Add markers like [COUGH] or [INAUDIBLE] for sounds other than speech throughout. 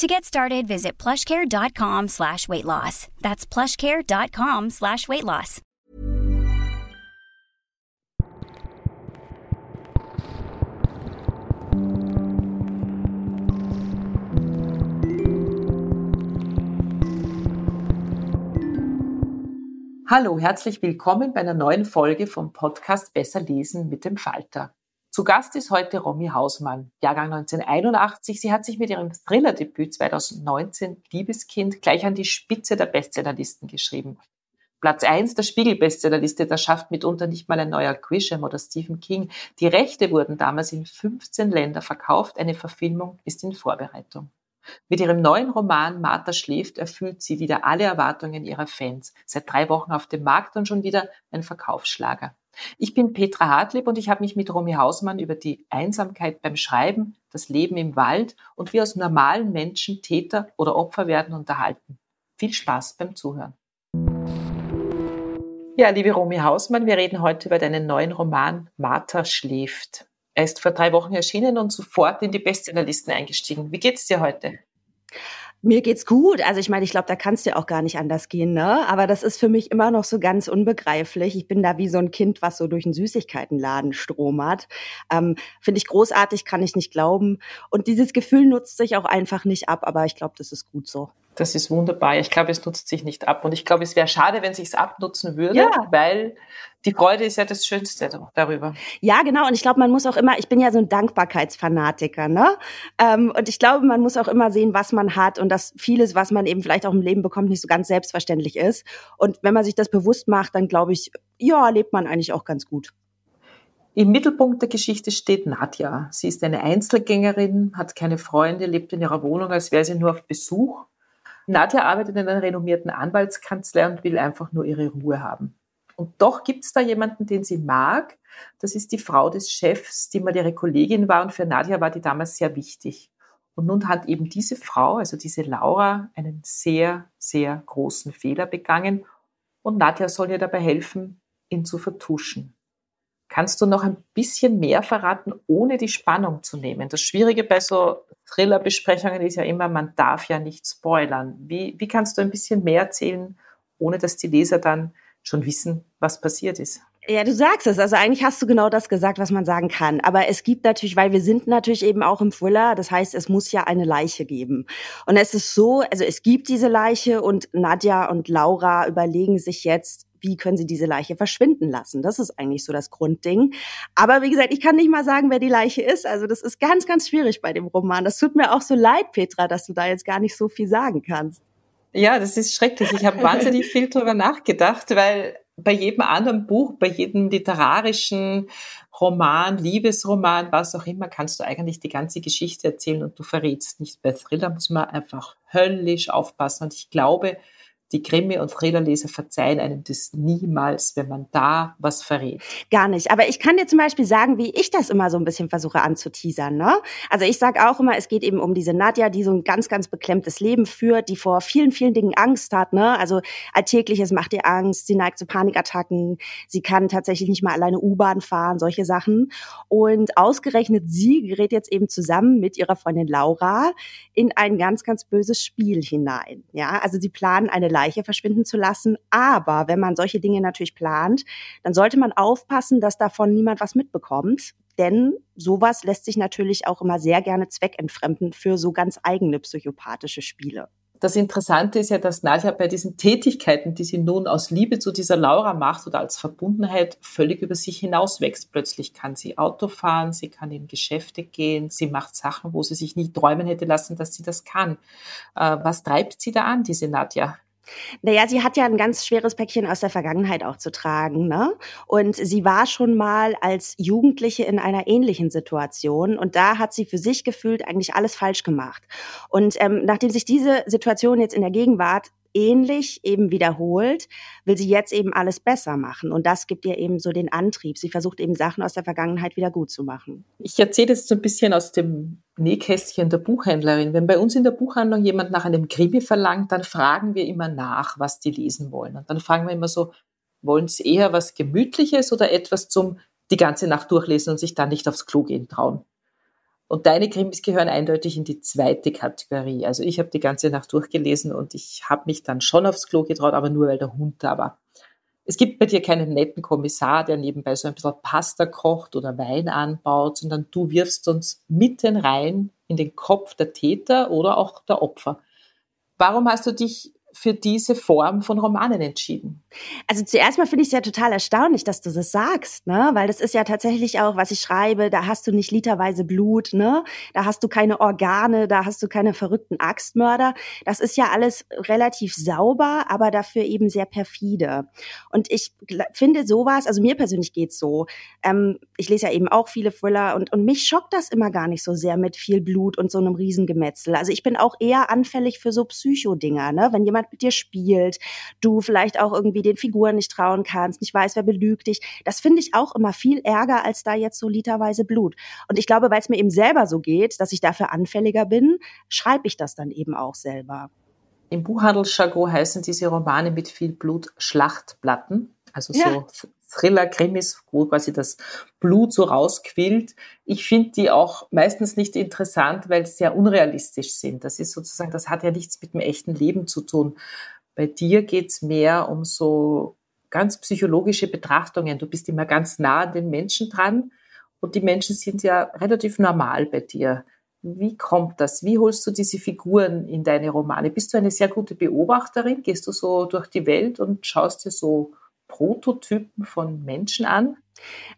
To get started, visit plushcare.com slash weight loss. That's plushcare.com slash weight loss. Hallo, herzlich willkommen bei einer neuen Folge vom Podcast Besser lesen mit dem Falter. Zu Gast ist heute Romy Hausmann, Jahrgang 1981. Sie hat sich mit ihrem Thrillerdebüt 2019 Liebeskind gleich an die Spitze der Bestsellerlisten geschrieben. Platz 1 der Spiegel-Bestsellerliste, das schafft mitunter nicht mal ein neuer Grisham oder Stephen King. Die Rechte wurden damals in 15 Länder verkauft. Eine Verfilmung ist in Vorbereitung. Mit ihrem neuen Roman Martha schläft erfüllt sie wieder alle Erwartungen ihrer Fans. Seit drei Wochen auf dem Markt und schon wieder ein Verkaufsschlager. Ich bin Petra Hartlieb und ich habe mich mit Romy Hausmann über die Einsamkeit beim Schreiben, das Leben im Wald und wie aus normalen Menschen Täter oder Opfer werden unterhalten. Viel Spaß beim Zuhören. Ja, liebe Romy Hausmann, wir reden heute über deinen neuen Roman Martha schläft. Er ist vor drei Wochen erschienen und sofort in die Bestsellerlisten eingestiegen. Wie geht's dir heute? Mir geht's gut. Also ich meine, ich glaube, da kannst du auch gar nicht anders gehen, ne? Aber das ist für mich immer noch so ganz unbegreiflich. Ich bin da wie so ein Kind, was so durch einen Süßigkeitenladen stromert. Ähm, Finde ich großartig, kann ich nicht glauben. Und dieses Gefühl nutzt sich auch einfach nicht ab, aber ich glaube, das ist gut so. Das ist wunderbar. Ich glaube, es nutzt sich nicht ab. Und ich glaube, es wäre schade, wenn sich abnutzen würde, ja. weil die Freude ist ja das Schönste darüber. Ja, genau. Und ich glaube, man muss auch immer, ich bin ja so ein Dankbarkeitsfanatiker, ne? Ähm, und ich glaube, man muss auch immer sehen, was man hat und dass vieles, was man eben vielleicht auch im Leben bekommt, nicht so ganz selbstverständlich ist. Und wenn man sich das bewusst macht, dann glaube ich, ja, lebt man eigentlich auch ganz gut. Im Mittelpunkt der Geschichte steht Nadja. Sie ist eine Einzelgängerin, hat keine Freunde, lebt in ihrer Wohnung, als wäre sie nur auf Besuch. Nadja arbeitet in einer renommierten Anwaltskanzlei und will einfach nur ihre Ruhe haben. Und doch gibt es da jemanden, den sie mag. Das ist die Frau des Chefs, die mal ihre Kollegin war und für Nadja war die damals sehr wichtig. Und nun hat eben diese Frau, also diese Laura, einen sehr, sehr großen Fehler begangen und Nadja soll ihr dabei helfen, ihn zu vertuschen. Kannst du noch ein bisschen mehr verraten, ohne die Spannung zu nehmen? Das Schwierige bei so Thriller-Besprechungen ist ja immer, man darf ja nicht spoilern. Wie, wie kannst du ein bisschen mehr erzählen, ohne dass die Leser dann schon wissen, was passiert ist. Ja, du sagst es. Also eigentlich hast du genau das gesagt, was man sagen kann. Aber es gibt natürlich, weil wir sind natürlich eben auch im Thriller, das heißt, es muss ja eine Leiche geben. Und es ist so, also es gibt diese Leiche und Nadja und Laura überlegen sich jetzt, wie können sie diese Leiche verschwinden lassen? Das ist eigentlich so das Grundding. Aber wie gesagt, ich kann nicht mal sagen, wer die Leiche ist. Also das ist ganz, ganz schwierig bei dem Roman. Das tut mir auch so leid, Petra, dass du da jetzt gar nicht so viel sagen kannst. Ja, das ist schrecklich. Ich habe [LAUGHS] wahnsinnig viel darüber nachgedacht, weil bei jedem anderen Buch, bei jedem literarischen Roman, Liebesroman, was auch immer, kannst du eigentlich die ganze Geschichte erzählen und du verrätst nicht. Bei Thriller muss man einfach höllisch aufpassen. Und ich glaube, die Krimi- und Thrillerleser verzeihen einem das niemals, wenn man da was verrät. Gar nicht. Aber ich kann dir zum Beispiel sagen, wie ich das immer so ein bisschen versuche anzuteasern. Ne? Also ich sage auch immer, es geht eben um diese Nadja, die so ein ganz, ganz beklemmtes Leben führt, die vor vielen, vielen Dingen Angst hat. Ne? Also alltägliches macht ihr Angst, sie neigt zu Panikattacken, sie kann tatsächlich nicht mal alleine U-Bahn fahren, solche Sachen. Und ausgerechnet sie gerät jetzt eben zusammen mit ihrer Freundin Laura in ein ganz, ganz böses Spiel hinein. Ja, also sie planen eine Leiche verschwinden zu lassen. Aber wenn man solche Dinge natürlich plant, dann sollte man aufpassen, dass davon niemand was mitbekommt. Denn sowas lässt sich natürlich auch immer sehr gerne zweckentfremden für so ganz eigene psychopathische Spiele. Das Interessante ist ja, dass Nadja bei diesen Tätigkeiten, die sie nun aus Liebe zu dieser Laura macht oder als Verbundenheit, völlig über sich hinauswächst. Plötzlich kann sie Auto fahren, sie kann in Geschäfte gehen, sie macht Sachen, wo sie sich nie träumen hätte lassen, dass sie das kann. Äh, was treibt sie da an, diese Nadja? Naja, sie hat ja ein ganz schweres Päckchen aus der Vergangenheit auch zu tragen, ne? Und sie war schon mal als Jugendliche in einer ähnlichen Situation und da hat sie für sich gefühlt eigentlich alles falsch gemacht. Und ähm, nachdem sich diese Situation jetzt in der Gegenwart ähnlich eben wiederholt, will sie jetzt eben alles besser machen. Und das gibt ihr eben so den Antrieb. Sie versucht eben Sachen aus der Vergangenheit wieder gut zu machen. Ich erzähle jetzt so ein bisschen aus dem Nähkästchen der Buchhändlerin. Wenn bei uns in der Buchhandlung jemand nach einem Krimi verlangt, dann fragen wir immer nach, was die lesen wollen. Und dann fragen wir immer so, wollen sie eher was Gemütliches oder etwas zum die ganze Nacht durchlesen und sich dann nicht aufs Klo gehen trauen? Und deine Krimis gehören eindeutig in die zweite Kategorie. Also ich habe die ganze Nacht durchgelesen und ich habe mich dann schon aufs Klo getraut, aber nur weil der Hund da war. Es gibt bei dir keinen netten Kommissar, der nebenbei so ein bisschen Pasta kocht oder Wein anbaut, sondern du wirfst uns mitten rein in den Kopf der Täter oder auch der Opfer. Warum hast du dich für diese Form von Romanen entschieden? Also zuerst mal finde ich es ja total erstaunlich, dass du das sagst, ne? Weil das ist ja tatsächlich auch, was ich schreibe, da hast du nicht literweise Blut, ne? Da hast du keine Organe, da hast du keine verrückten Axtmörder. Das ist ja alles relativ sauber, aber dafür eben sehr perfide. Und ich finde sowas, also mir persönlich geht's so. Ähm, ich lese ja eben auch viele Thriller und, und mich schockt das immer gar nicht so sehr mit viel Blut und so einem Riesengemetzel. Also ich bin auch eher anfällig für so Psychodinger, ne? Wenn jemand mit dir spielt, du vielleicht auch irgendwie den Figuren nicht trauen kannst, nicht weißt, wer belügt dich. Das finde ich auch immer viel ärger als da jetzt so literweise Blut. Und ich glaube, weil es mir eben selber so geht, dass ich dafür anfälliger bin, schreibe ich das dann eben auch selber. Im Buchhandelsjargon heißen diese Romane mit viel Blut Schlachtplatten. Also so ja. Thriller-Krimis, wo quasi das Blut so rausquillt. Ich finde die auch meistens nicht interessant, weil sie sehr unrealistisch sind. Das ist sozusagen, das hat ja nichts mit dem echten Leben zu tun. Bei dir geht's mehr um so ganz psychologische Betrachtungen. Du bist immer ganz nah an den Menschen dran und die Menschen sind ja relativ normal bei dir. Wie kommt das? Wie holst du diese Figuren in deine Romane? Bist du eine sehr gute Beobachterin? Gehst du so durch die Welt und schaust dir so Prototypen von Menschen an?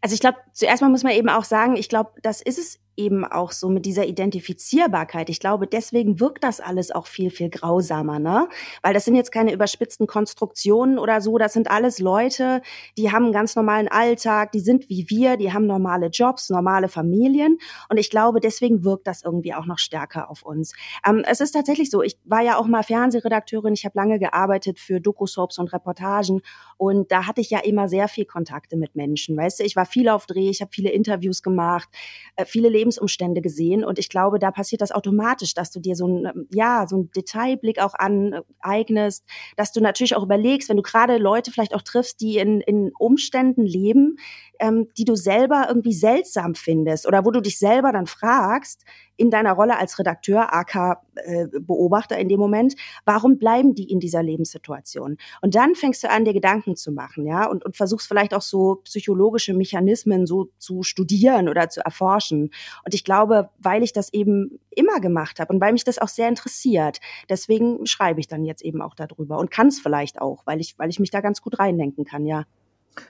Also ich glaube, zuerst mal muss man eben auch sagen, ich glaube, das ist es eben auch so mit dieser Identifizierbarkeit. Ich glaube, deswegen wirkt das alles auch viel, viel grausamer, ne? Weil das sind jetzt keine überspitzten Konstruktionen oder so. Das sind alles Leute, die haben einen ganz normalen Alltag, die sind wie wir, die haben normale Jobs, normale Familien. Und ich glaube, deswegen wirkt das irgendwie auch noch stärker auf uns. Ähm, es ist tatsächlich so, ich war ja auch mal Fernsehredakteurin, ich habe lange gearbeitet für Doku-Soaps und Reportagen und da hatte ich ja immer sehr viel Kontakte mit Menschen, weißt du? Ich war viel auf Dreh, ich habe viele Interviews gemacht, äh, viele Lebensumstände gesehen. Und ich glaube, da passiert das automatisch, dass du dir so ein, ja, so ein Detailblick auch aneignest, dass du natürlich auch überlegst, wenn du gerade Leute vielleicht auch triffst, die in, in Umständen leben, ähm, die du selber irgendwie seltsam findest oder wo du dich selber dann fragst, in deiner Rolle als Redakteur, AK äh, Beobachter in dem Moment, warum bleiben die in dieser Lebenssituation? Und dann fängst du an, dir Gedanken zu machen, ja, und, und versuchst vielleicht auch so psychologische Mechanismen so zu studieren oder zu erforschen. Und ich glaube, weil ich das eben immer gemacht habe und weil mich das auch sehr interessiert, deswegen schreibe ich dann jetzt eben auch darüber und kann es vielleicht auch, weil ich, weil ich mich da ganz gut reindenken kann, ja.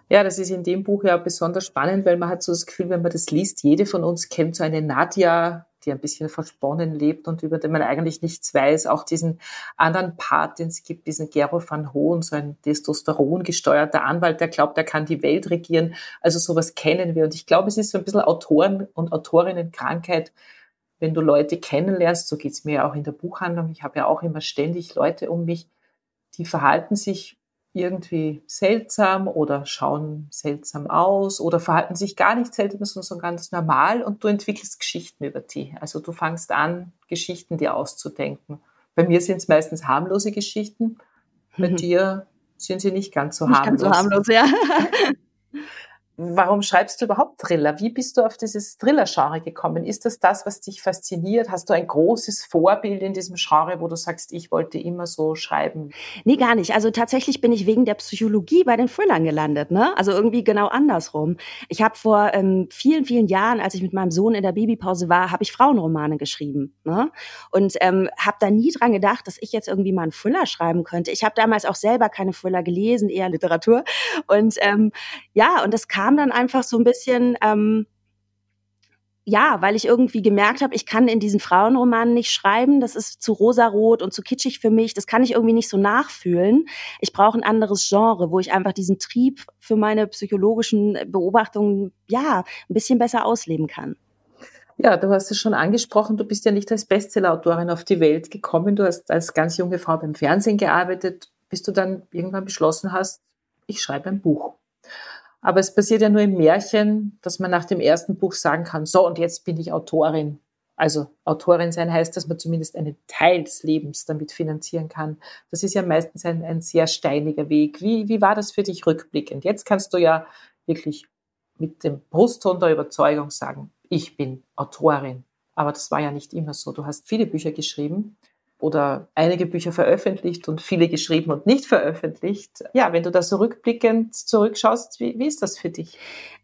Ja, das ist in dem Buch ja besonders spannend, weil man hat so das Gefühl, wenn man das liest, jede von uns kennt so eine Nadja, die ein bisschen versponnen lebt und über den man eigentlich nichts weiß. Auch diesen anderen Part, den es gibt, diesen Gero van Hohen, so ein Testosteron gesteuerter Anwalt, der glaubt, er kann die Welt regieren. Also sowas kennen wir. Und ich glaube, es ist so ein bisschen Autoren- und Autorinnenkrankheit, wenn du Leute kennenlernst, so geht's mir ja auch in der Buchhandlung. Ich habe ja auch immer ständig Leute um mich, die verhalten sich irgendwie seltsam oder schauen seltsam aus oder verhalten sich gar nicht seltsam, sondern so ganz normal und du entwickelst Geschichten über die. Also du fangst an, Geschichten dir auszudenken. Bei mir sind es meistens harmlose Geschichten, bei mhm. dir sind sie nicht ganz so nicht harmlos. Ganz so harmlos, ja. [LAUGHS] Warum schreibst du überhaupt Thriller? Wie bist du auf dieses Thriller-Genre gekommen? Ist das das, was dich fasziniert? Hast du ein großes Vorbild in diesem Genre, wo du sagst, ich wollte immer so schreiben? Nee, gar nicht. Also tatsächlich bin ich wegen der Psychologie bei den Thrillern gelandet. Ne? Also irgendwie genau andersrum. Ich habe vor ähm, vielen, vielen Jahren, als ich mit meinem Sohn in der Babypause war, habe ich Frauenromane geschrieben. Ne? Und ähm, habe da nie dran gedacht, dass ich jetzt irgendwie mal einen Thriller schreiben könnte. Ich habe damals auch selber keine Thriller gelesen, eher Literatur. Und ähm, ja, und das kam kam dann einfach so ein bisschen, ähm, ja, weil ich irgendwie gemerkt habe, ich kann in diesen Frauenromanen nicht schreiben. Das ist zu rosarot und zu kitschig für mich. Das kann ich irgendwie nicht so nachfühlen. Ich brauche ein anderes Genre, wo ich einfach diesen Trieb für meine psychologischen Beobachtungen, ja, ein bisschen besser ausleben kann. Ja, du hast es schon angesprochen, du bist ja nicht als Bestsellerautorin auf die Welt gekommen. Du hast als ganz junge Frau beim Fernsehen gearbeitet, bis du dann irgendwann beschlossen hast, ich schreibe ein Buch. Aber es passiert ja nur im Märchen, dass man nach dem ersten Buch sagen kann, so und jetzt bin ich Autorin. Also Autorin sein heißt, dass man zumindest einen Teil des Lebens damit finanzieren kann. Das ist ja meistens ein, ein sehr steiniger Weg. Wie, wie war das für dich rückblickend? Jetzt kannst du ja wirklich mit dem Brustton der Überzeugung sagen, ich bin Autorin. Aber das war ja nicht immer so. Du hast viele Bücher geschrieben oder einige Bücher veröffentlicht und viele geschrieben und nicht veröffentlicht. Ja, wenn du da so rückblickend zurückschaust, wie, wie ist das für dich?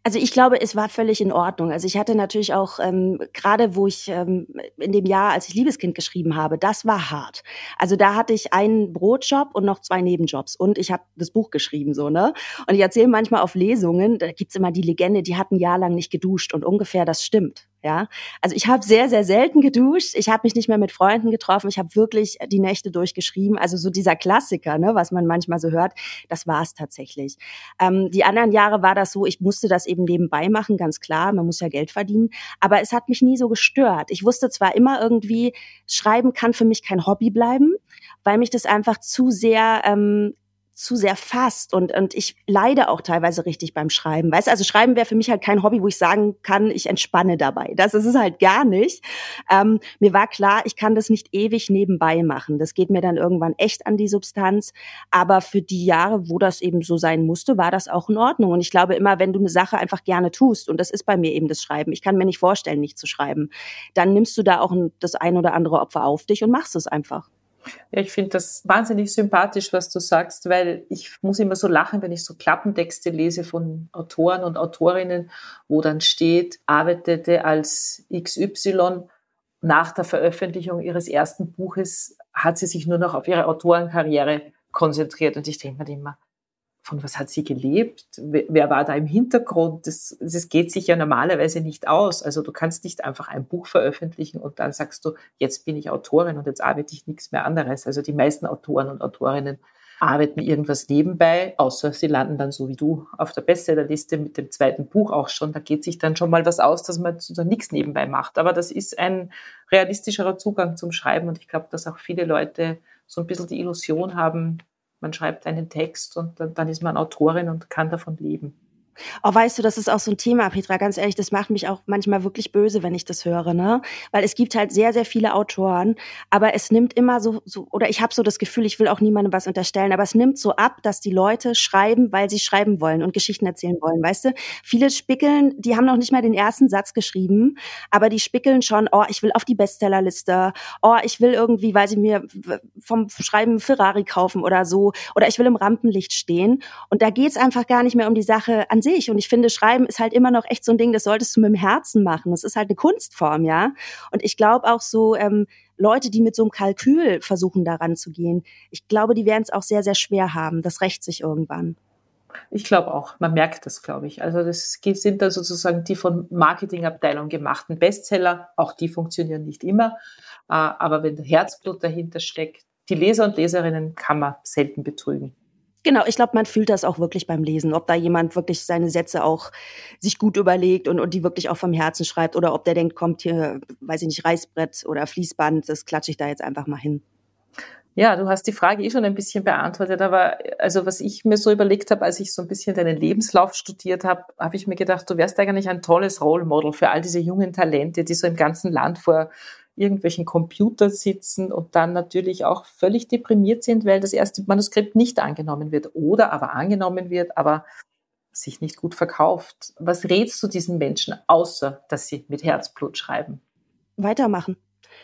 Also ich glaube, es war völlig in Ordnung. Also ich hatte natürlich auch, ähm, gerade wo ich ähm, in dem Jahr, als ich Liebeskind geschrieben habe, das war hart. Also da hatte ich einen Brotjob und noch zwei Nebenjobs und ich habe das Buch geschrieben, so, ne? Und ich erzähle manchmal auf Lesungen, da gibt's immer die Legende, die hat ein Jahr lang nicht geduscht und ungefähr das stimmt. Ja, also ich habe sehr, sehr selten geduscht. Ich habe mich nicht mehr mit Freunden getroffen. Ich habe wirklich die Nächte durchgeschrieben. Also so dieser Klassiker, ne, was man manchmal so hört, das war es tatsächlich. Ähm, die anderen Jahre war das so, ich musste das eben nebenbei machen, ganz klar. Man muss ja Geld verdienen. Aber es hat mich nie so gestört. Ich wusste zwar immer irgendwie, Schreiben kann für mich kein Hobby bleiben, weil mich das einfach zu sehr ähm, zu sehr fasst und, und ich leide auch teilweise richtig beim Schreiben. Weißt also Schreiben wäre für mich halt kein Hobby, wo ich sagen kann, ich entspanne dabei. Das ist es halt gar nicht. Ähm, mir war klar, ich kann das nicht ewig nebenbei machen. Das geht mir dann irgendwann echt an die Substanz. Aber für die Jahre, wo das eben so sein musste, war das auch in Ordnung. Und ich glaube immer, wenn du eine Sache einfach gerne tust, und das ist bei mir eben das Schreiben, ich kann mir nicht vorstellen, nicht zu schreiben, dann nimmst du da auch das ein oder andere Opfer auf dich und machst es einfach. Ja, ich finde das wahnsinnig sympathisch, was du sagst, weil ich muss immer so lachen, wenn ich so Klappentexte lese von Autoren und Autorinnen, wo dann steht, arbeitete als XY nach der Veröffentlichung ihres ersten Buches, hat sie sich nur noch auf ihre Autorenkarriere konzentriert. Und ich denke mir immer, von was hat sie gelebt? Wer war da im Hintergrund? Das, das geht sich ja normalerweise nicht aus. Also du kannst nicht einfach ein Buch veröffentlichen und dann sagst du, jetzt bin ich Autorin und jetzt arbeite ich nichts mehr anderes. Also die meisten Autoren und Autorinnen arbeiten irgendwas nebenbei, außer sie landen dann so wie du auf der Bestsellerliste mit dem zweiten Buch auch schon. Da geht sich dann schon mal was aus, dass man so nichts nebenbei macht. Aber das ist ein realistischerer Zugang zum Schreiben und ich glaube, dass auch viele Leute so ein bisschen die Illusion haben, man schreibt einen Text und dann, dann ist man Autorin und kann davon leben. Oh, weißt du, das ist auch so ein Thema, Petra, ganz ehrlich, das macht mich auch manchmal wirklich böse, wenn ich das höre, ne? Weil es gibt halt sehr, sehr viele Autoren, aber es nimmt immer so, so oder ich habe so das Gefühl, ich will auch niemandem was unterstellen, aber es nimmt so ab, dass die Leute schreiben, weil sie schreiben wollen und Geschichten erzählen wollen, weißt du? Viele spickeln, die haben noch nicht mal den ersten Satz geschrieben, aber die spickeln schon, oh, ich will auf die Bestsellerliste, oh, ich will irgendwie, weil sie mir vom Schreiben Ferrari kaufen oder so, oder ich will im Rampenlicht stehen und da geht's einfach gar nicht mehr um die Sache an sich sich. Und ich finde, Schreiben ist halt immer noch echt so ein Ding, das solltest du mit dem Herzen machen. Das ist halt eine Kunstform, ja. Und ich glaube auch so, ähm, Leute, die mit so einem Kalkül versuchen, daran zu gehen, ich glaube, die werden es auch sehr, sehr schwer haben. Das rächt sich irgendwann. Ich glaube auch, man merkt das, glaube ich. Also das sind da sozusagen die von Marketingabteilung gemachten Bestseller, auch die funktionieren nicht immer. Äh, aber wenn Herzblut dahinter steckt, die Leser und Leserinnen kann man selten betrügen. Genau, ich glaube, man fühlt das auch wirklich beim Lesen, ob da jemand wirklich seine Sätze auch sich gut überlegt und, und die wirklich auch vom Herzen schreibt oder ob der denkt, kommt hier, weiß ich nicht, Reißbrett oder Fließband, das klatsche ich da jetzt einfach mal hin. Ja, du hast die Frage eh schon ein bisschen beantwortet, aber also was ich mir so überlegt habe, als ich so ein bisschen deinen Lebenslauf studiert habe, habe ich mir gedacht, du wärst eigentlich ein tolles Role Model für all diese jungen Talente, die so im ganzen Land vor irgendwelchen Computern sitzen und dann natürlich auch völlig deprimiert sind, weil das erste Manuskript nicht angenommen wird oder aber angenommen wird, aber sich nicht gut verkauft. Was rätst du diesen Menschen, außer dass sie mit Herzblut schreiben? Weitermachen.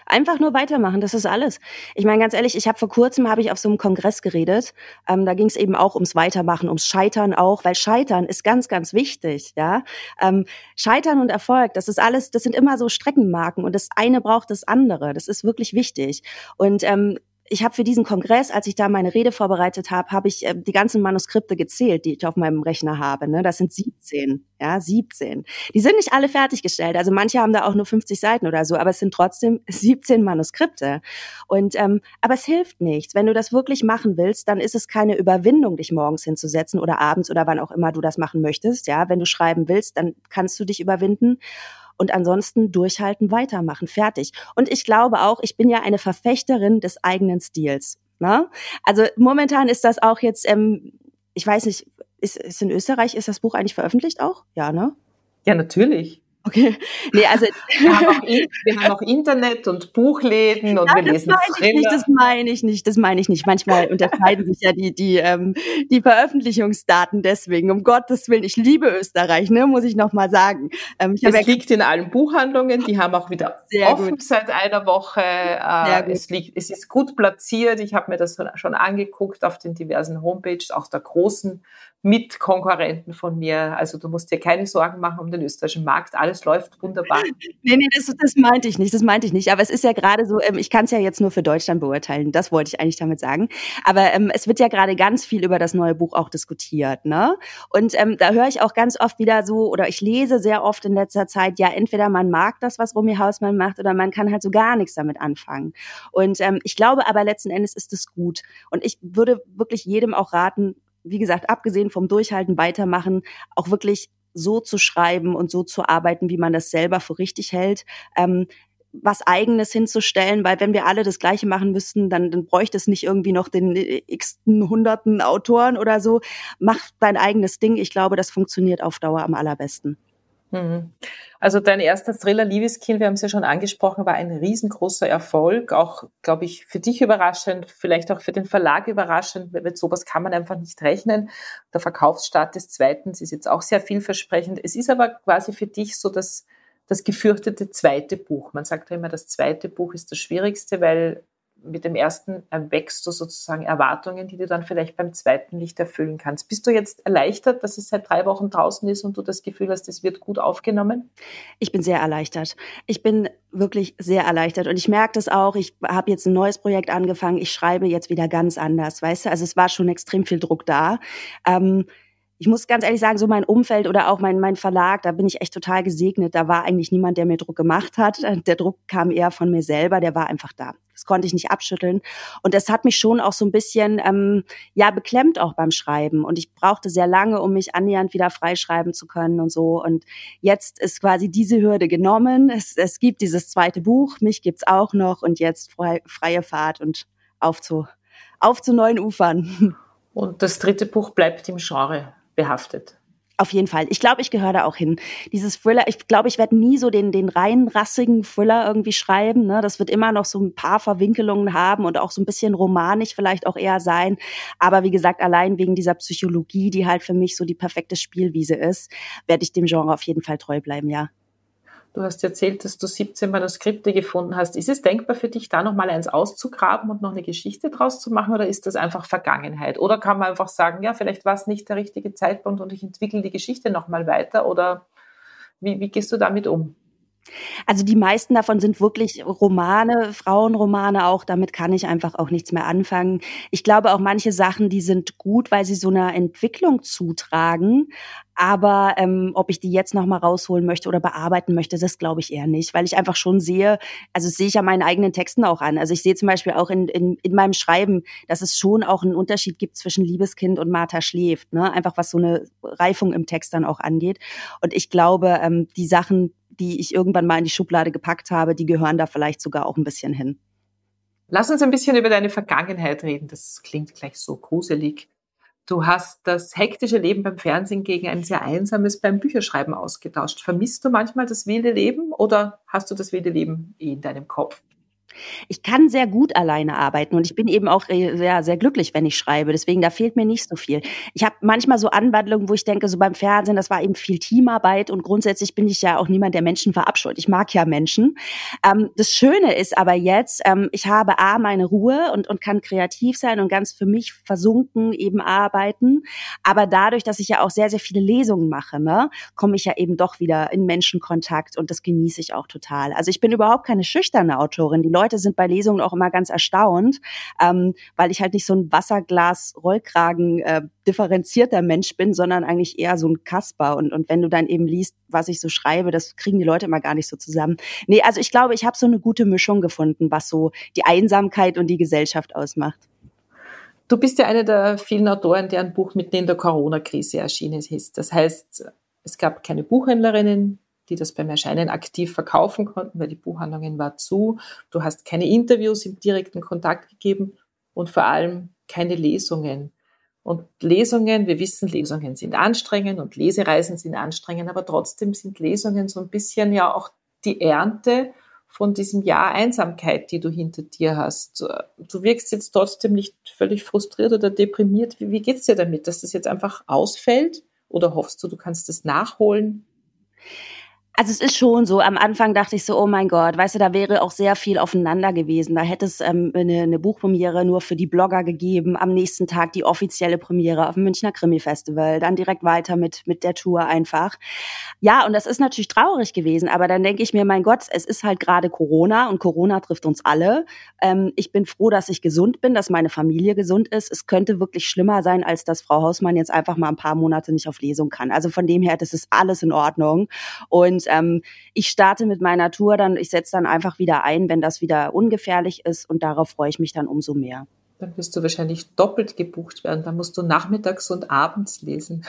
Einfach nur weitermachen, das ist alles. Ich meine, ganz ehrlich, ich habe vor kurzem habe ich auf so einem Kongress geredet. Ähm, da ging es eben auch ums Weitermachen, ums Scheitern auch, weil Scheitern ist ganz, ganz wichtig. Ja, ähm, Scheitern und Erfolg, das ist alles, das sind immer so Streckenmarken und das eine braucht das andere. Das ist wirklich wichtig. Und ähm, ich habe für diesen Kongress, als ich da meine Rede vorbereitet habe, habe ich äh, die ganzen Manuskripte gezählt, die ich auf meinem Rechner habe. Ne? Das sind 17, ja, 17. Die sind nicht alle fertiggestellt. Also manche haben da auch nur 50 Seiten oder so, aber es sind trotzdem [LAUGHS] 17 Manuskripte. Und ähm, aber es hilft nichts. Wenn du das wirklich machen willst, dann ist es keine Überwindung, dich morgens hinzusetzen oder abends oder wann auch immer du das machen möchtest. Ja, wenn du schreiben willst, dann kannst du dich überwinden und ansonsten durchhalten, weitermachen, fertig. Und ich glaube auch, ich bin ja eine Verfechterin des eigenen Stils. Ne? Also momentan ist das auch jetzt, ähm, ich weiß nicht, ist, ist in Österreich, ist das Buch eigentlich veröffentlicht auch? Ja, ne? Ja, natürlich. Okay. [LAUGHS] Nee, also wir haben, auch, wir haben auch Internet und Buchläden und Nein, wir lesen das meine ich nicht, Das meine ich nicht, das meine ich nicht. Manchmal unterscheiden sich ja die, die, ähm, die Veröffentlichungsdaten deswegen. Um Gottes Willen, ich liebe Österreich, ne, muss ich nochmal sagen. Ähm, es ja liegt in allen Buchhandlungen, die haben auch wieder [LAUGHS] offen gut. seit einer Woche. Äh, es, liegt, es ist gut platziert. Ich habe mir das schon angeguckt auf den diversen Homepages, auch der großen Mitkonkurrenten von mir. Also du musst dir keine Sorgen machen um den österreichischen Markt. Alles läuft wunderbar. nee, nee, das, das meinte ich nicht. Das meinte ich nicht. Aber es ist ja gerade so, ähm, ich kann es ja jetzt nur für Deutschland beurteilen. Das wollte ich eigentlich damit sagen. Aber ähm, es wird ja gerade ganz viel über das neue Buch auch diskutiert. Ne? Und ähm, da höre ich auch ganz oft wieder so, oder ich lese sehr oft in letzter Zeit, ja, entweder man mag das, was Romy Hausmann macht, oder man kann halt so gar nichts damit anfangen. Und ähm, ich glaube aber letzten Endes ist es gut. Und ich würde wirklich jedem auch raten, wie gesagt, abgesehen vom Durchhalten, weitermachen, auch wirklich so zu schreiben und so zu arbeiten, wie man das selber für richtig hält. Ähm, was eigenes hinzustellen, weil wenn wir alle das Gleiche machen müssten, dann, dann bräuchte es nicht irgendwie noch den x hunderten Autoren oder so. Mach dein eigenes Ding. Ich glaube, das funktioniert auf Dauer am allerbesten. Mhm. Also dein erster Thriller Liebeskind, wir haben es ja schon angesprochen, war ein riesengroßer Erfolg. Auch, glaube ich, für dich überraschend, vielleicht auch für den Verlag überraschend. Mit sowas kann man einfach nicht rechnen. Der Verkaufsstart des zweiten ist jetzt auch sehr vielversprechend. Es ist aber quasi für dich so das, das gefürchtete zweite Buch. Man sagt ja immer, das zweite Buch ist das schwierigste, weil mit dem ersten erwächst du sozusagen Erwartungen, die du dann vielleicht beim zweiten nicht erfüllen kannst. Bist du jetzt erleichtert, dass es seit drei Wochen draußen ist und du das Gefühl hast, es wird gut aufgenommen? Ich bin sehr erleichtert. Ich bin wirklich sehr erleichtert und ich merke das auch. Ich habe jetzt ein neues Projekt angefangen. Ich schreibe jetzt wieder ganz anders, weißt du? Also es war schon extrem viel Druck da. Ähm, ich muss ganz ehrlich sagen, so mein Umfeld oder auch mein, mein Verlag, da bin ich echt total gesegnet. Da war eigentlich niemand, der mir Druck gemacht hat. Der Druck kam eher von mir selber, der war einfach da. Das konnte ich nicht abschütteln. Und das hat mich schon auch so ein bisschen, ähm, ja, beklemmt auch beim Schreiben. Und ich brauchte sehr lange, um mich annähernd wieder freischreiben zu können und so. Und jetzt ist quasi diese Hürde genommen. Es, es gibt dieses zweite Buch, mich gibt's auch noch und jetzt frei, freie Fahrt und auf zu, auf zu neuen Ufern. Und das dritte Buch bleibt im Genre behaftet. Auf jeden Fall. Ich glaube, ich gehöre da auch hin. Dieses Thriller, ich glaube, ich werde nie so den, den rein rassigen Thriller irgendwie schreiben. Ne? Das wird immer noch so ein paar Verwinkelungen haben und auch so ein bisschen romanisch vielleicht auch eher sein. Aber wie gesagt, allein wegen dieser Psychologie, die halt für mich so die perfekte Spielwiese ist, werde ich dem Genre auf jeden Fall treu bleiben, ja. Du hast erzählt, dass du 17 Manuskripte gefunden hast. Ist es denkbar für dich, da nochmal eins auszugraben und noch eine Geschichte draus zu machen oder ist das einfach Vergangenheit? Oder kann man einfach sagen, ja, vielleicht war es nicht der richtige Zeitpunkt und ich entwickle die Geschichte nochmal weiter oder wie, wie gehst du damit um? Also die meisten davon sind wirklich Romane, Frauenromane auch. Damit kann ich einfach auch nichts mehr anfangen. Ich glaube auch manche Sachen, die sind gut, weil sie so einer Entwicklung zutragen. Aber ähm, ob ich die jetzt noch mal rausholen möchte oder bearbeiten möchte, das glaube ich eher nicht, weil ich einfach schon sehe, also sehe ich ja meinen eigenen Texten auch an. Also ich sehe zum Beispiel auch in, in, in meinem Schreiben, dass es schon auch einen Unterschied gibt zwischen Liebeskind und Martha schläft, ne? einfach was so eine Reifung im Text dann auch angeht. Und ich glaube, ähm, die Sachen, die ich irgendwann mal in die Schublade gepackt habe, die gehören da vielleicht sogar auch ein bisschen hin. Lass uns ein bisschen über deine Vergangenheit reden. Das klingt gleich so gruselig. Du hast das hektische Leben beim Fernsehen gegen ein sehr einsames beim Bücherschreiben ausgetauscht. Vermisst du manchmal das wilde Leben oder hast du das wilde Leben eh in deinem Kopf? Ich kann sehr gut alleine arbeiten und ich bin eben auch äh, sehr, sehr glücklich, wenn ich schreibe. Deswegen, da fehlt mir nicht so viel. Ich habe manchmal so Anwandlungen, wo ich denke, so beim Fernsehen, das war eben viel Teamarbeit und grundsätzlich bin ich ja auch niemand, der Menschen verabscheut. Ich mag ja Menschen. Ähm, das Schöne ist aber jetzt, ähm, ich habe A, meine Ruhe und, und kann kreativ sein und ganz für mich versunken eben arbeiten. Aber dadurch, dass ich ja auch sehr, sehr viele Lesungen mache, ne, komme ich ja eben doch wieder in Menschenkontakt und das genieße ich auch total. Also ich bin überhaupt keine schüchterne Autorin. Die Leute Leute sind bei Lesungen auch immer ganz erstaunt, ähm, weil ich halt nicht so ein Wasserglas-Rollkragen äh, differenzierter Mensch bin, sondern eigentlich eher so ein Kasper. Und, und wenn du dann eben liest, was ich so schreibe, das kriegen die Leute immer gar nicht so zusammen. Nee, also ich glaube, ich habe so eine gute Mischung gefunden, was so die Einsamkeit und die Gesellschaft ausmacht. Du bist ja eine der vielen Autoren, deren Buch mitten in der Corona-Krise erschienen ist. Das heißt, es gab keine Buchhändlerinnen, die das beim Erscheinen aktiv verkaufen konnten, weil die Buchhandlungen war zu. Du hast keine Interviews im direkten Kontakt gegeben und vor allem keine Lesungen. Und Lesungen, wir wissen, Lesungen sind anstrengend und Lesereisen sind anstrengend, aber trotzdem sind Lesungen so ein bisschen ja auch die Ernte von diesem Jahr Einsamkeit, die du hinter dir hast. Du wirkst jetzt trotzdem nicht völlig frustriert oder deprimiert. Wie, wie geht's dir damit, dass das jetzt einfach ausfällt? Oder hoffst du, du kannst es nachholen? Also es ist schon so, am Anfang dachte ich so, oh mein Gott, weißt du, da wäre auch sehr viel aufeinander gewesen. Da hätte es ähm, eine, eine Buchpremiere nur für die Blogger gegeben, am nächsten Tag die offizielle Premiere auf dem Münchner Krimi-Festival, dann direkt weiter mit, mit der Tour einfach. Ja, und das ist natürlich traurig gewesen, aber dann denke ich mir, mein Gott, es ist halt gerade Corona und Corona trifft uns alle. Ähm, ich bin froh, dass ich gesund bin, dass meine Familie gesund ist. Es könnte wirklich schlimmer sein, als dass Frau Hausmann jetzt einfach mal ein paar Monate nicht auf Lesung kann. Also von dem her, das ist alles in Ordnung. Und ähm, ich starte mit meiner Tour, dann ich setze dann einfach wieder ein, wenn das wieder ungefährlich ist und darauf freue ich mich dann umso mehr. Dann wirst du wahrscheinlich doppelt gebucht werden. Dann musst du nachmittags und abends lesen.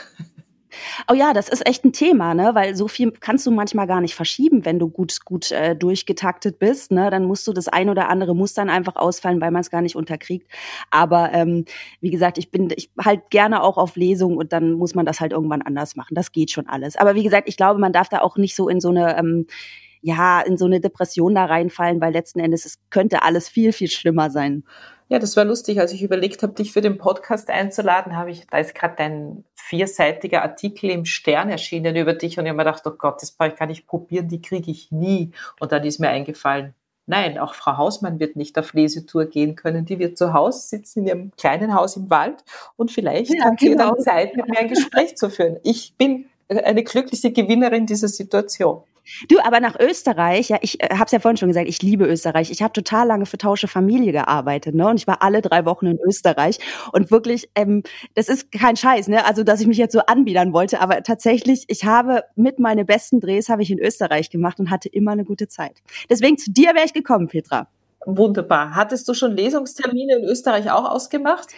Oh ja, das ist echt ein Thema, ne? Weil so viel kannst du manchmal gar nicht verschieben, wenn du gut, gut äh, durchgetaktet bist. Ne? Dann musst du das ein oder andere muss dann einfach ausfallen, weil man es gar nicht unterkriegt. Aber ähm, wie gesagt, ich bin, ich halt gerne auch auf Lesung und dann muss man das halt irgendwann anders machen. Das geht schon alles. Aber wie gesagt, ich glaube, man darf da auch nicht so in so eine ähm, ja, in so eine Depression da reinfallen, weil letzten Endes es könnte alles viel, viel schlimmer sein. Ja, das war lustig. Als ich überlegt habe, dich für den Podcast einzuladen, habe ich, da ist gerade ein vierseitiger Artikel im Stern erschienen über dich und ich habe mir gedacht, oh Gott, das brauche ich gar nicht probieren, die kriege ich nie. Und dann ist mir eingefallen, nein, auch Frau Hausmann wird nicht auf Lesetour gehen können. Die wird zu Hause sitzen in ihrem kleinen Haus im Wald und vielleicht ja, hat sie genau. dann Zeit, mit mir ein Gespräch zu führen. Ich bin eine glückliche Gewinnerin dieser Situation. Du, aber nach Österreich, ja, ich äh, habe es ja vorhin schon gesagt, ich liebe Österreich. Ich habe total lange für Tausche Familie gearbeitet, ne? Und ich war alle drei Wochen in Österreich. Und wirklich, ähm, das ist kein Scheiß, ne? Also, dass ich mich jetzt so anbiedern wollte, aber tatsächlich, ich habe mit meine besten Drehs habe ich in Österreich gemacht und hatte immer eine gute Zeit. Deswegen zu dir wäre ich gekommen, Petra. Wunderbar. Hattest du schon Lesungstermine in Österreich auch ausgemacht?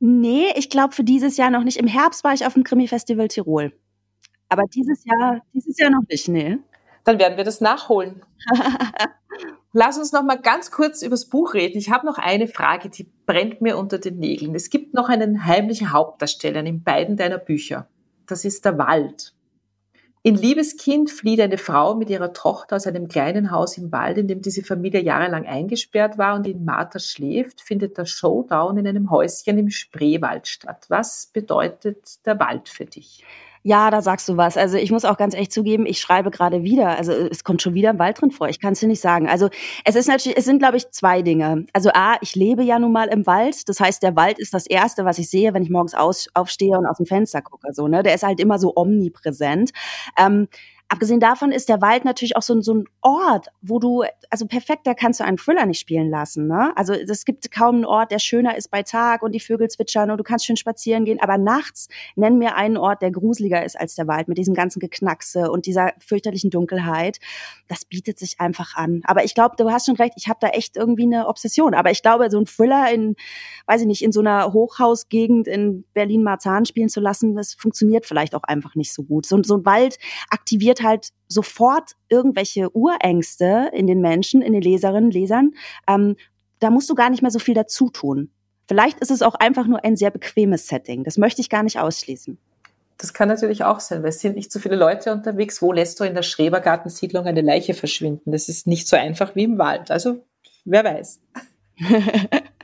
Nee, ich glaube für dieses Jahr noch nicht. Im Herbst war ich auf dem Krimi-Festival Tirol. Aber dieses Jahr, dieses Jahr noch nicht, nee. Dann werden wir das nachholen. [LAUGHS] Lass uns noch mal ganz kurz übers Buch reden. Ich habe noch eine Frage, die brennt mir unter den Nägeln. Es gibt noch einen heimlichen Hauptdarsteller in beiden deiner Bücher. Das ist der Wald. In Liebeskind flieht eine Frau mit ihrer Tochter aus einem kleinen Haus im Wald, in dem diese Familie jahrelang eingesperrt war und in Martha schläft, findet der Showdown in einem Häuschen im Spreewald statt. Was bedeutet der Wald für dich? Ja, da sagst du was. Also ich muss auch ganz echt zugeben, ich schreibe gerade wieder. Also es kommt schon wieder ein Wald drin vor. Ich kann es dir nicht sagen. Also es ist natürlich, es sind glaube ich zwei Dinge. Also a, ich lebe ja nun mal im Wald. Das heißt, der Wald ist das erste, was ich sehe, wenn ich morgens aus, aufstehe und aus dem Fenster gucke. So ne, der ist halt immer so omnipräsent. Ähm, Abgesehen davon ist der Wald natürlich auch so, ein so ein Ort, wo du, also perfekt, da kannst du einen Thriller nicht spielen lassen. Ne? Also es gibt kaum einen Ort, der schöner ist bei Tag und die Vögel zwitschern und du kannst schön spazieren gehen. Aber nachts nenn mir einen Ort, der gruseliger ist als der Wald, mit diesem ganzen Geknackse und dieser fürchterlichen Dunkelheit. Das bietet sich einfach an. Aber ich glaube, du hast schon recht, ich habe da echt irgendwie eine Obsession. Aber ich glaube, so ein Thriller in, weiß ich nicht, in so einer Hochhausgegend in Berlin-Marzahn spielen zu lassen, das funktioniert vielleicht auch einfach nicht so gut. So, so ein Wald aktiviert aktiviert halt sofort irgendwelche Urängste in den Menschen, in den Leserinnen, Lesern, ähm, da musst du gar nicht mehr so viel dazu tun. Vielleicht ist es auch einfach nur ein sehr bequemes Setting. Das möchte ich gar nicht ausschließen. Das kann natürlich auch sein, weil es sind nicht so viele Leute unterwegs. Wo lässt du in der Schrebergartensiedlung eine Leiche verschwinden? Das ist nicht so einfach wie im Wald. Also, wer weiß. [LAUGHS]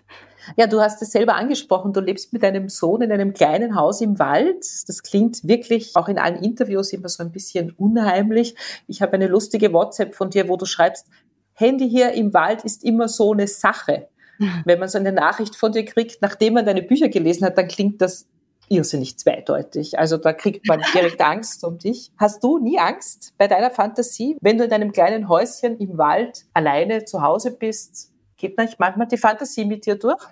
ja, du hast es selber angesprochen. Du lebst mit deinem Sohn in einem kleinen Haus im Wald. Das klingt wirklich auch in allen Interviews immer so ein bisschen unheimlich. Ich habe eine lustige WhatsApp von dir, wo du schreibst, Handy hier im Wald ist immer so eine Sache. [LAUGHS] Wenn man so eine Nachricht von dir kriegt, nachdem man deine Bücher gelesen hat, dann klingt das irrsinnig zweideutig. Also da kriegt man [LAUGHS] direkt Angst um dich. Hast du nie Angst bei deiner Fantasie, wenn du in deinem kleinen Häuschen im Wald alleine zu Hause bist? Geht nicht manchmal die Fantasie mit dir durch?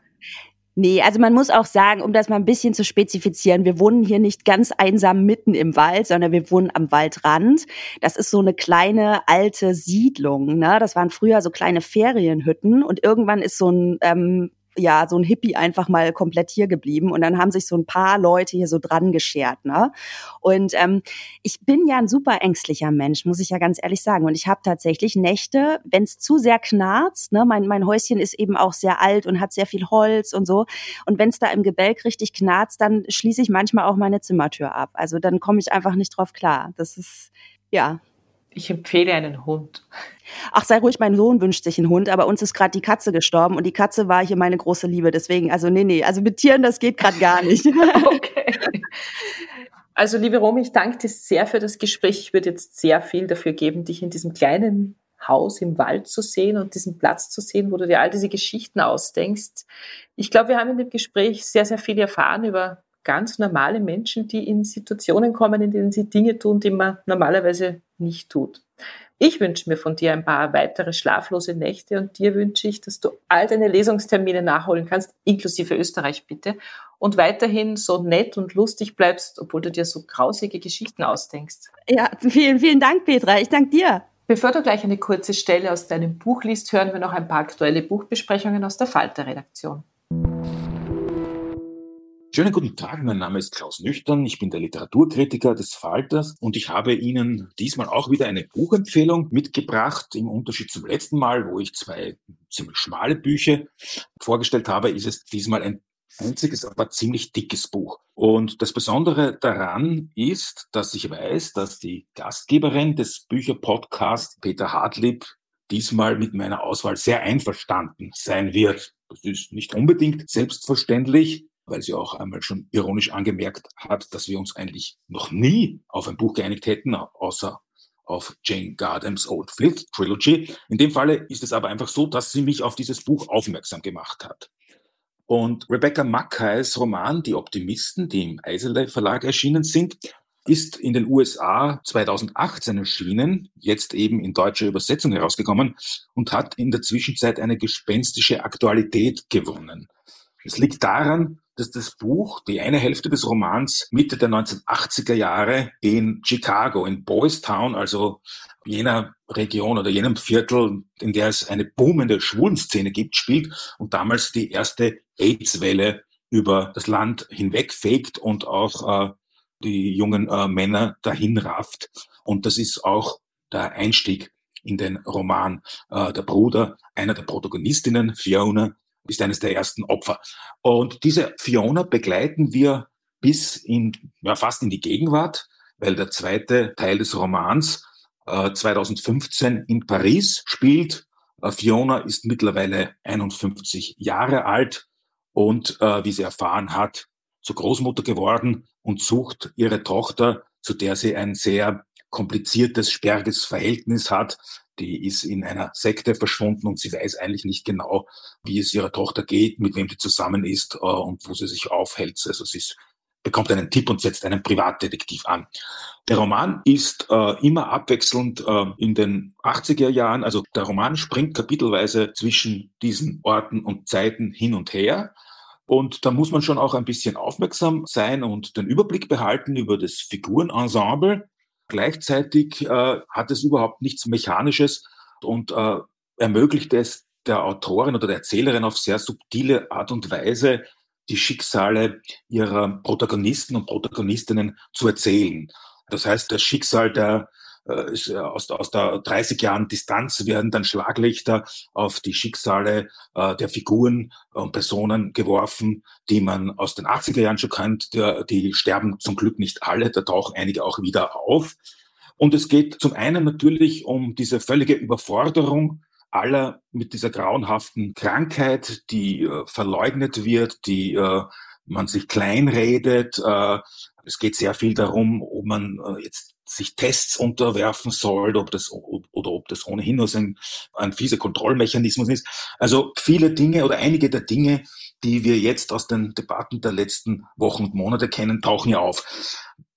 Nee, also man muss auch sagen, um das mal ein bisschen zu spezifizieren, wir wohnen hier nicht ganz einsam mitten im Wald, sondern wir wohnen am Waldrand. Das ist so eine kleine alte Siedlung. Ne? Das waren früher so kleine Ferienhütten und irgendwann ist so ein ähm, ja, so ein Hippie einfach mal komplett hier geblieben und dann haben sich so ein paar Leute hier so dran geschert, ne? Und ähm, ich bin ja ein super ängstlicher Mensch, muss ich ja ganz ehrlich sagen. Und ich habe tatsächlich Nächte, wenn es zu sehr knarzt, ne, mein, mein Häuschen ist eben auch sehr alt und hat sehr viel Holz und so. Und wenn es da im Gebälk richtig knarzt, dann schließe ich manchmal auch meine Zimmertür ab. Also dann komme ich einfach nicht drauf klar. Das ist, ja, ich empfehle einen Hund. Ach, sei ruhig, mein Sohn wünscht sich einen Hund, aber uns ist gerade die Katze gestorben und die Katze war hier meine große Liebe. Deswegen, also nee, nee, also mit Tieren, das geht gerade gar nicht. [LAUGHS] [LAUGHS] okay. Also, liebe Romy, ich danke dir sehr für das Gespräch. Ich würde jetzt sehr viel dafür geben, dich in diesem kleinen Haus im Wald zu sehen und diesen Platz zu sehen, wo du dir all diese Geschichten ausdenkst. Ich glaube, wir haben in dem Gespräch sehr, sehr viel erfahren über ganz normale Menschen, die in Situationen kommen, in denen sie Dinge tun, die man normalerweise nicht tut. Ich wünsche mir von dir ein paar weitere schlaflose Nächte und dir wünsche ich, dass du all deine Lesungstermine nachholen kannst, inklusive Österreich bitte, und weiterhin so nett und lustig bleibst, obwohl du dir so grausige Geschichten ausdenkst. Ja, vielen, vielen Dank, Petra. Ich danke dir. Bevor du gleich eine kurze Stelle aus deinem Buch liest, hören wir noch ein paar aktuelle Buchbesprechungen aus der Falter-Redaktion. Schönen guten Tag, mein Name ist Klaus Nüchtern, ich bin der Literaturkritiker des Falters und ich habe Ihnen diesmal auch wieder eine Buchempfehlung mitgebracht. Im Unterschied zum letzten Mal, wo ich zwei ziemlich schmale Bücher vorgestellt habe, ist es diesmal ein einziges, aber ziemlich dickes Buch. Und das Besondere daran ist, dass ich weiß, dass die Gastgeberin des Bücherpodcasts, Peter Hartlieb, diesmal mit meiner Auswahl sehr einverstanden sein wird. Das ist nicht unbedingt selbstverständlich, weil sie auch einmal schon ironisch angemerkt hat, dass wir uns eigentlich noch nie auf ein Buch geeinigt hätten, außer auf Jane Gardams Old Filth Trilogy. In dem Falle ist es aber einfach so, dass sie mich auf dieses Buch aufmerksam gemacht hat. Und Rebecca Mackays Roman Die Optimisten, die im Eisele Verlag erschienen sind, ist in den USA 2018 erschienen, jetzt eben in deutscher Übersetzung herausgekommen und hat in der Zwischenzeit eine gespenstische Aktualität gewonnen. Es liegt daran, dass das Buch, die eine Hälfte des Romans, Mitte der 1980er Jahre in Chicago, in Boys Town, also jener Region oder jenem Viertel, in der es eine boomende Schwulenszene gibt, spielt und damals die erste AIDS-Welle über das Land hinwegfegt und auch äh, die jungen äh, Männer dahin rafft. Und das ist auch der Einstieg in den Roman. Äh, der Bruder einer der Protagonistinnen, Fiona, ist eines der ersten Opfer. Und diese Fiona begleiten wir bis in, ja, fast in die Gegenwart, weil der zweite Teil des Romans äh, 2015 in Paris spielt. Äh, Fiona ist mittlerweile 51 Jahre alt und, äh, wie sie erfahren hat, zur Großmutter geworden und sucht ihre Tochter, zu der sie ein sehr kompliziertes, sperriges Verhältnis hat, die ist in einer Sekte verschwunden und sie weiß eigentlich nicht genau, wie es ihrer Tochter geht, mit wem sie zusammen ist äh, und wo sie sich aufhält. Also sie ist, bekommt einen Tipp und setzt einen Privatdetektiv an. Der Roman ist äh, immer abwechselnd äh, in den 80er Jahren. Also der Roman springt kapitelweise zwischen diesen Orten und Zeiten hin und her. Und da muss man schon auch ein bisschen aufmerksam sein und den Überblick behalten über das Figurenensemble. Gleichzeitig äh, hat es überhaupt nichts Mechanisches und äh, ermöglicht es der Autorin oder der Erzählerin auf sehr subtile Art und Weise, die Schicksale ihrer Protagonisten und Protagonistinnen zu erzählen. Das heißt, das Schicksal der äh, äh aus, aus der 30 Jahren Distanz werden dann Schlaglichter auf die Schicksale äh, der Figuren und Personen geworfen, die man aus den 80er Jahren schon kennt. Der, die sterben zum Glück nicht alle, da tauchen einige auch wieder auf. Und es geht zum einen natürlich um diese völlige Überforderung aller mit dieser grauenhaften Krankheit, die äh, verleugnet wird, die äh, man sich kleinredet. Äh, es geht sehr viel darum, ob man äh, jetzt sich Tests unterwerfen soll, ob das, oder ob das ohnehin nur ein, ein fieser Kontrollmechanismus ist. Also viele Dinge oder einige der Dinge, die wir jetzt aus den Debatten der letzten Wochen und Monate kennen, tauchen ja auf.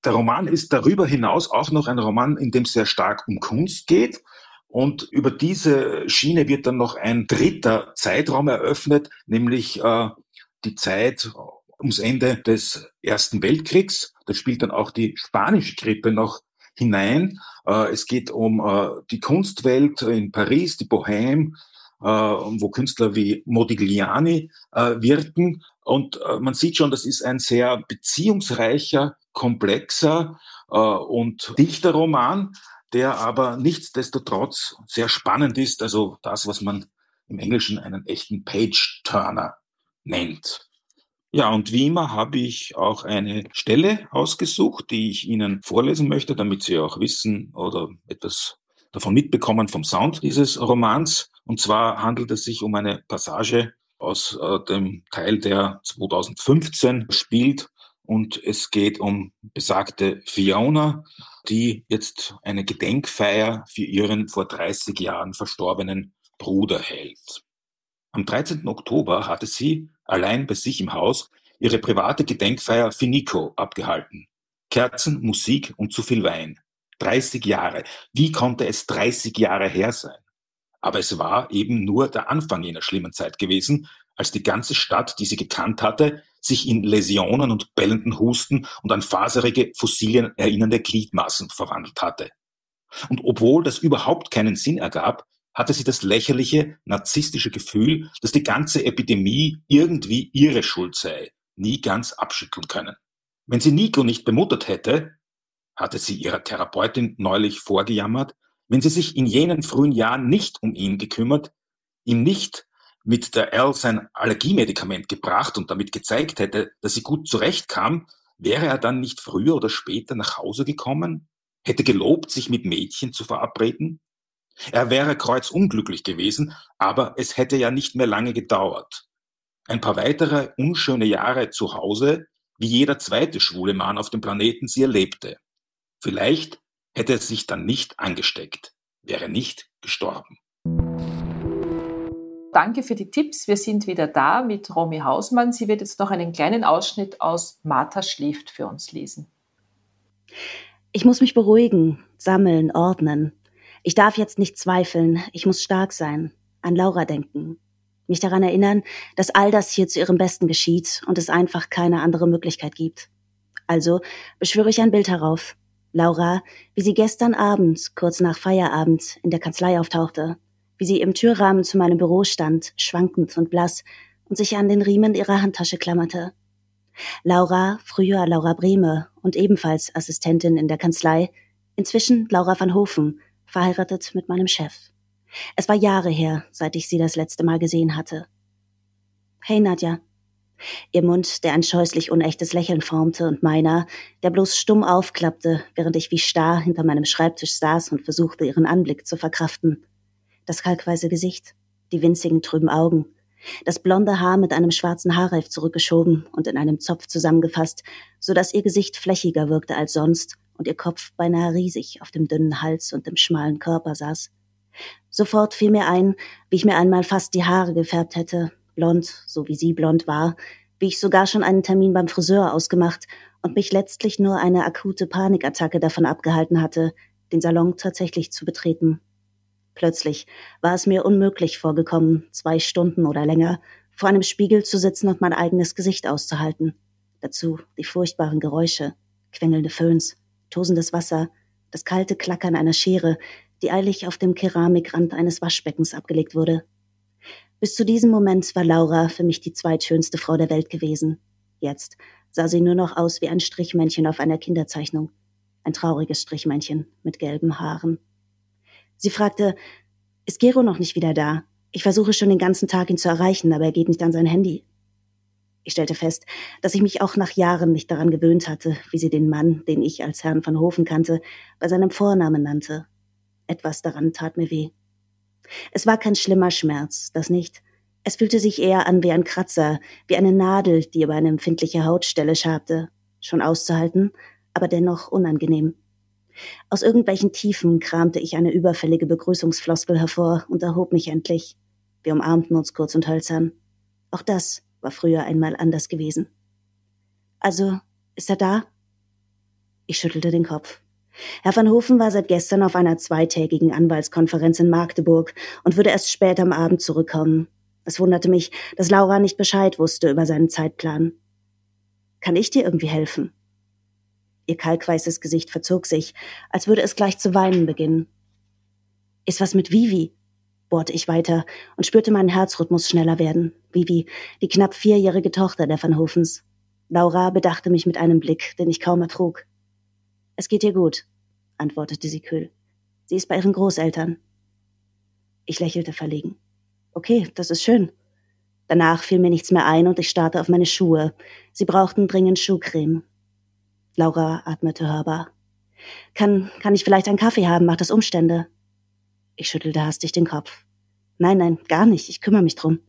Der Roman ist darüber hinaus auch noch ein Roman, in dem es sehr stark um Kunst geht. Und über diese Schiene wird dann noch ein dritter Zeitraum eröffnet, nämlich äh, die Zeit ums Ende des Ersten Weltkriegs. Da spielt dann auch die spanische Grippe noch hinein. Äh, es geht um äh, die Kunstwelt in Paris, die Bohème, äh, wo Künstler wie Modigliani wirken. Und man sieht schon, das ist ein sehr beziehungsreicher, komplexer und dichter Roman, der aber nichtsdestotrotz sehr spannend ist. Also das, was man im Englischen einen echten Page-Turner nennt. Ja, und wie immer habe ich auch eine Stelle ausgesucht, die ich Ihnen vorlesen möchte, damit Sie auch wissen oder etwas davon mitbekommen vom Sound dieses Romans. Und zwar handelt es sich um eine Passage aus äh, dem Teil, der 2015 spielt. Und es geht um besagte Fiona, die jetzt eine Gedenkfeier für ihren vor 30 Jahren verstorbenen Bruder hält. Am 13. Oktober hatte sie allein bei sich im Haus ihre private Gedenkfeier für Nico abgehalten. Kerzen, Musik und zu viel Wein. 30 Jahre. Wie konnte es 30 Jahre her sein? Aber es war eben nur der Anfang jener schlimmen Zeit gewesen, als die ganze Stadt, die sie gekannt hatte, sich in Läsionen und bellenden Husten und an faserige, Fossilien erinnernde Gliedmaßen verwandelt hatte. Und obwohl das überhaupt keinen Sinn ergab, hatte sie das lächerliche, narzisstische Gefühl, dass die ganze Epidemie irgendwie ihre Schuld sei, nie ganz abschütteln können. Wenn sie Nico nicht bemuttert hätte, hatte sie ihrer Therapeutin neulich vorgejammert, wenn sie sich in jenen frühen Jahren nicht um ihn gekümmert, ihm nicht mit der L sein Allergiemedikament gebracht und damit gezeigt hätte, dass sie gut zurechtkam, wäre er dann nicht früher oder später nach Hause gekommen, hätte gelobt, sich mit Mädchen zu verabreden? Er wäre kreuzunglücklich gewesen, aber es hätte ja nicht mehr lange gedauert. Ein paar weitere unschöne Jahre zu Hause, wie jeder zweite schwule Mann auf dem Planeten sie erlebte. Vielleicht hätte er sich dann nicht angesteckt, wäre nicht gestorben. Danke für die Tipps. Wir sind wieder da mit Romy Hausmann. Sie wird jetzt noch einen kleinen Ausschnitt aus Martha schläft für uns lesen. Ich muss mich beruhigen, sammeln, ordnen. Ich darf jetzt nicht zweifeln. Ich muss stark sein, an Laura denken, mich daran erinnern, dass all das hier zu ihrem Besten geschieht und es einfach keine andere Möglichkeit gibt. Also beschwöre ich ein Bild herauf. Laura, wie sie gestern Abend, kurz nach Feierabend, in der Kanzlei auftauchte, wie sie im Türrahmen zu meinem Büro stand, schwankend und blass, und sich an den Riemen ihrer Handtasche klammerte. Laura, früher Laura Brehme und ebenfalls Assistentin in der Kanzlei, inzwischen Laura van Hofen, verheiratet mit meinem Chef. Es war Jahre her, seit ich sie das letzte Mal gesehen hatte. Hey Nadja. Ihr Mund, der ein scheußlich unechtes Lächeln formte, und meiner, der bloß stumm aufklappte, während ich wie starr hinter meinem Schreibtisch saß und versuchte, ihren Anblick zu verkraften das kalkweiße Gesicht, die winzigen trüben Augen, das blonde Haar mit einem schwarzen Haarreif zurückgeschoben und in einem Zopf zusammengefasst, so dass ihr Gesicht flächiger wirkte als sonst und ihr Kopf beinahe riesig auf dem dünnen Hals und dem schmalen Körper saß. Sofort fiel mir ein, wie ich mir einmal fast die Haare gefärbt hätte, blond, so wie sie blond war, wie ich sogar schon einen Termin beim Friseur ausgemacht und mich letztlich nur eine akute Panikattacke davon abgehalten hatte, den Salon tatsächlich zu betreten. Plötzlich war es mir unmöglich vorgekommen, zwei Stunden oder länger vor einem Spiegel zu sitzen und mein eigenes Gesicht auszuhalten. Dazu die furchtbaren Geräusche, quengelnde Föhns, tosendes Wasser, das kalte Klackern einer Schere, die eilig auf dem Keramikrand eines Waschbeckens abgelegt wurde. Bis zu diesem Moment war Laura für mich die zweitschönste Frau der Welt gewesen. Jetzt sah sie nur noch aus wie ein Strichmännchen auf einer Kinderzeichnung. ein trauriges Strichmännchen mit gelben Haaren. Sie fragte, ist Gero noch nicht wieder da? Ich versuche schon den ganzen Tag, ihn zu erreichen, aber er geht nicht an sein Handy. Ich stellte fest, dass ich mich auch nach Jahren nicht daran gewöhnt hatte, wie sie den Mann, den ich als Herrn van Hofen kannte, bei seinem Vornamen nannte. Etwas daran tat mir weh. Es war kein schlimmer Schmerz, das nicht. Es fühlte sich eher an wie ein Kratzer, wie eine Nadel, die über eine empfindliche Hautstelle schabte. Schon auszuhalten, aber dennoch unangenehm. Aus irgendwelchen Tiefen kramte ich eine überfällige Begrüßungsfloskel hervor und erhob mich endlich. Wir umarmten uns kurz und hölzern. Auch das war früher einmal anders gewesen. Also, ist er da? Ich schüttelte den Kopf. Herr van Hofen war seit gestern auf einer zweitägigen Anwaltskonferenz in Magdeburg und würde erst spät am Abend zurückkommen. Es wunderte mich, dass Laura nicht Bescheid wusste über seinen Zeitplan. Kann ich dir irgendwie helfen? Ihr kalkweißes Gesicht verzog sich, als würde es gleich zu weinen beginnen. Ist was mit Vivi? Bohrte ich weiter und spürte meinen Herzrhythmus schneller werden. Vivi, die knapp vierjährige Tochter der Van Hofens. Laura bedachte mich mit einem Blick, den ich kaum ertrug. Es geht ihr gut, antwortete sie kühl. Sie ist bei ihren Großeltern. Ich lächelte verlegen. Okay, das ist schön. Danach fiel mir nichts mehr ein und ich starrte auf meine Schuhe. Sie brauchten dringend Schuhcreme. Laura atmete hörbar. Kann, kann ich vielleicht einen Kaffee haben? Macht das Umstände? Ich schüttelte hastig den Kopf. Nein, nein, gar nicht. Ich kümmere mich drum.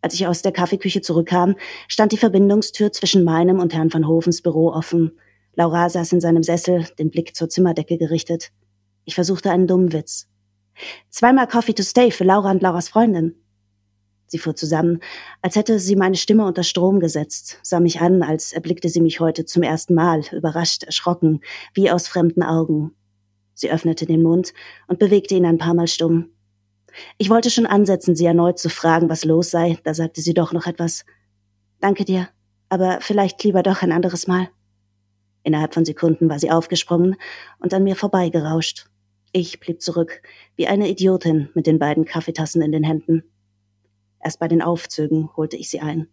Als ich aus der Kaffeeküche zurückkam, stand die Verbindungstür zwischen meinem und Herrn van Hofens Büro offen. Laura saß in seinem Sessel, den Blick zur Zimmerdecke gerichtet. Ich versuchte einen dummen Witz. Zweimal Coffee to stay für Laura und Lauras Freundin. Sie fuhr zusammen, als hätte sie meine Stimme unter Strom gesetzt, sah mich an, als erblickte sie mich heute zum ersten Mal, überrascht, erschrocken, wie aus fremden Augen. Sie öffnete den Mund und bewegte ihn ein paar Mal stumm. Ich wollte schon ansetzen, sie erneut zu fragen, was los sei, da sagte sie doch noch etwas. Danke dir, aber vielleicht lieber doch ein anderes Mal. Innerhalb von Sekunden war sie aufgesprungen und an mir vorbeigerauscht. Ich blieb zurück, wie eine Idiotin mit den beiden Kaffeetassen in den Händen. Erst bei den Aufzügen holte ich sie ein.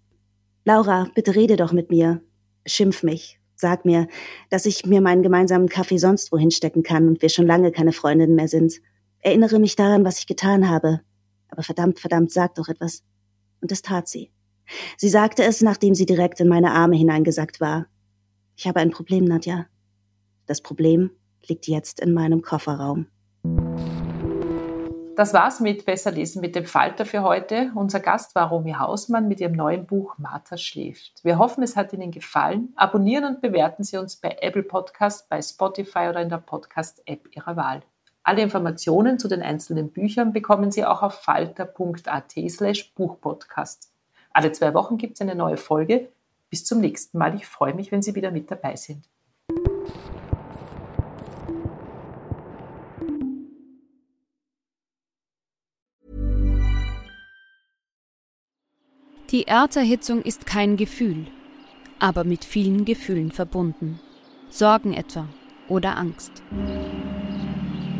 Laura, bitte rede doch mit mir. Schimpf mich. Sag mir, dass ich mir meinen gemeinsamen Kaffee sonst wohin stecken kann und wir schon lange keine Freundinnen mehr sind. Erinnere mich daran, was ich getan habe. Aber verdammt, verdammt, sag doch etwas. Und das tat sie. Sie sagte es, nachdem sie direkt in meine Arme hineingesackt war. Ich habe ein Problem, Nadja. Das Problem liegt jetzt in meinem Kofferraum. Das war's mit Besser lesen mit dem Falter für heute. Unser Gast war Romy Hausmann mit ihrem neuen Buch Martha schläft. Wir hoffen, es hat Ihnen gefallen. Abonnieren und bewerten Sie uns bei Apple Podcast, bei Spotify oder in der Podcast-App Ihrer Wahl. Alle Informationen zu den einzelnen Büchern bekommen Sie auch auf falter.at slash Buchpodcast. Alle zwei Wochen gibt es eine neue Folge. Bis zum nächsten Mal. Ich freue mich, wenn Sie wieder mit dabei sind. Die Erderhitzung ist kein Gefühl, aber mit vielen Gefühlen verbunden. Sorgen etwa oder Angst.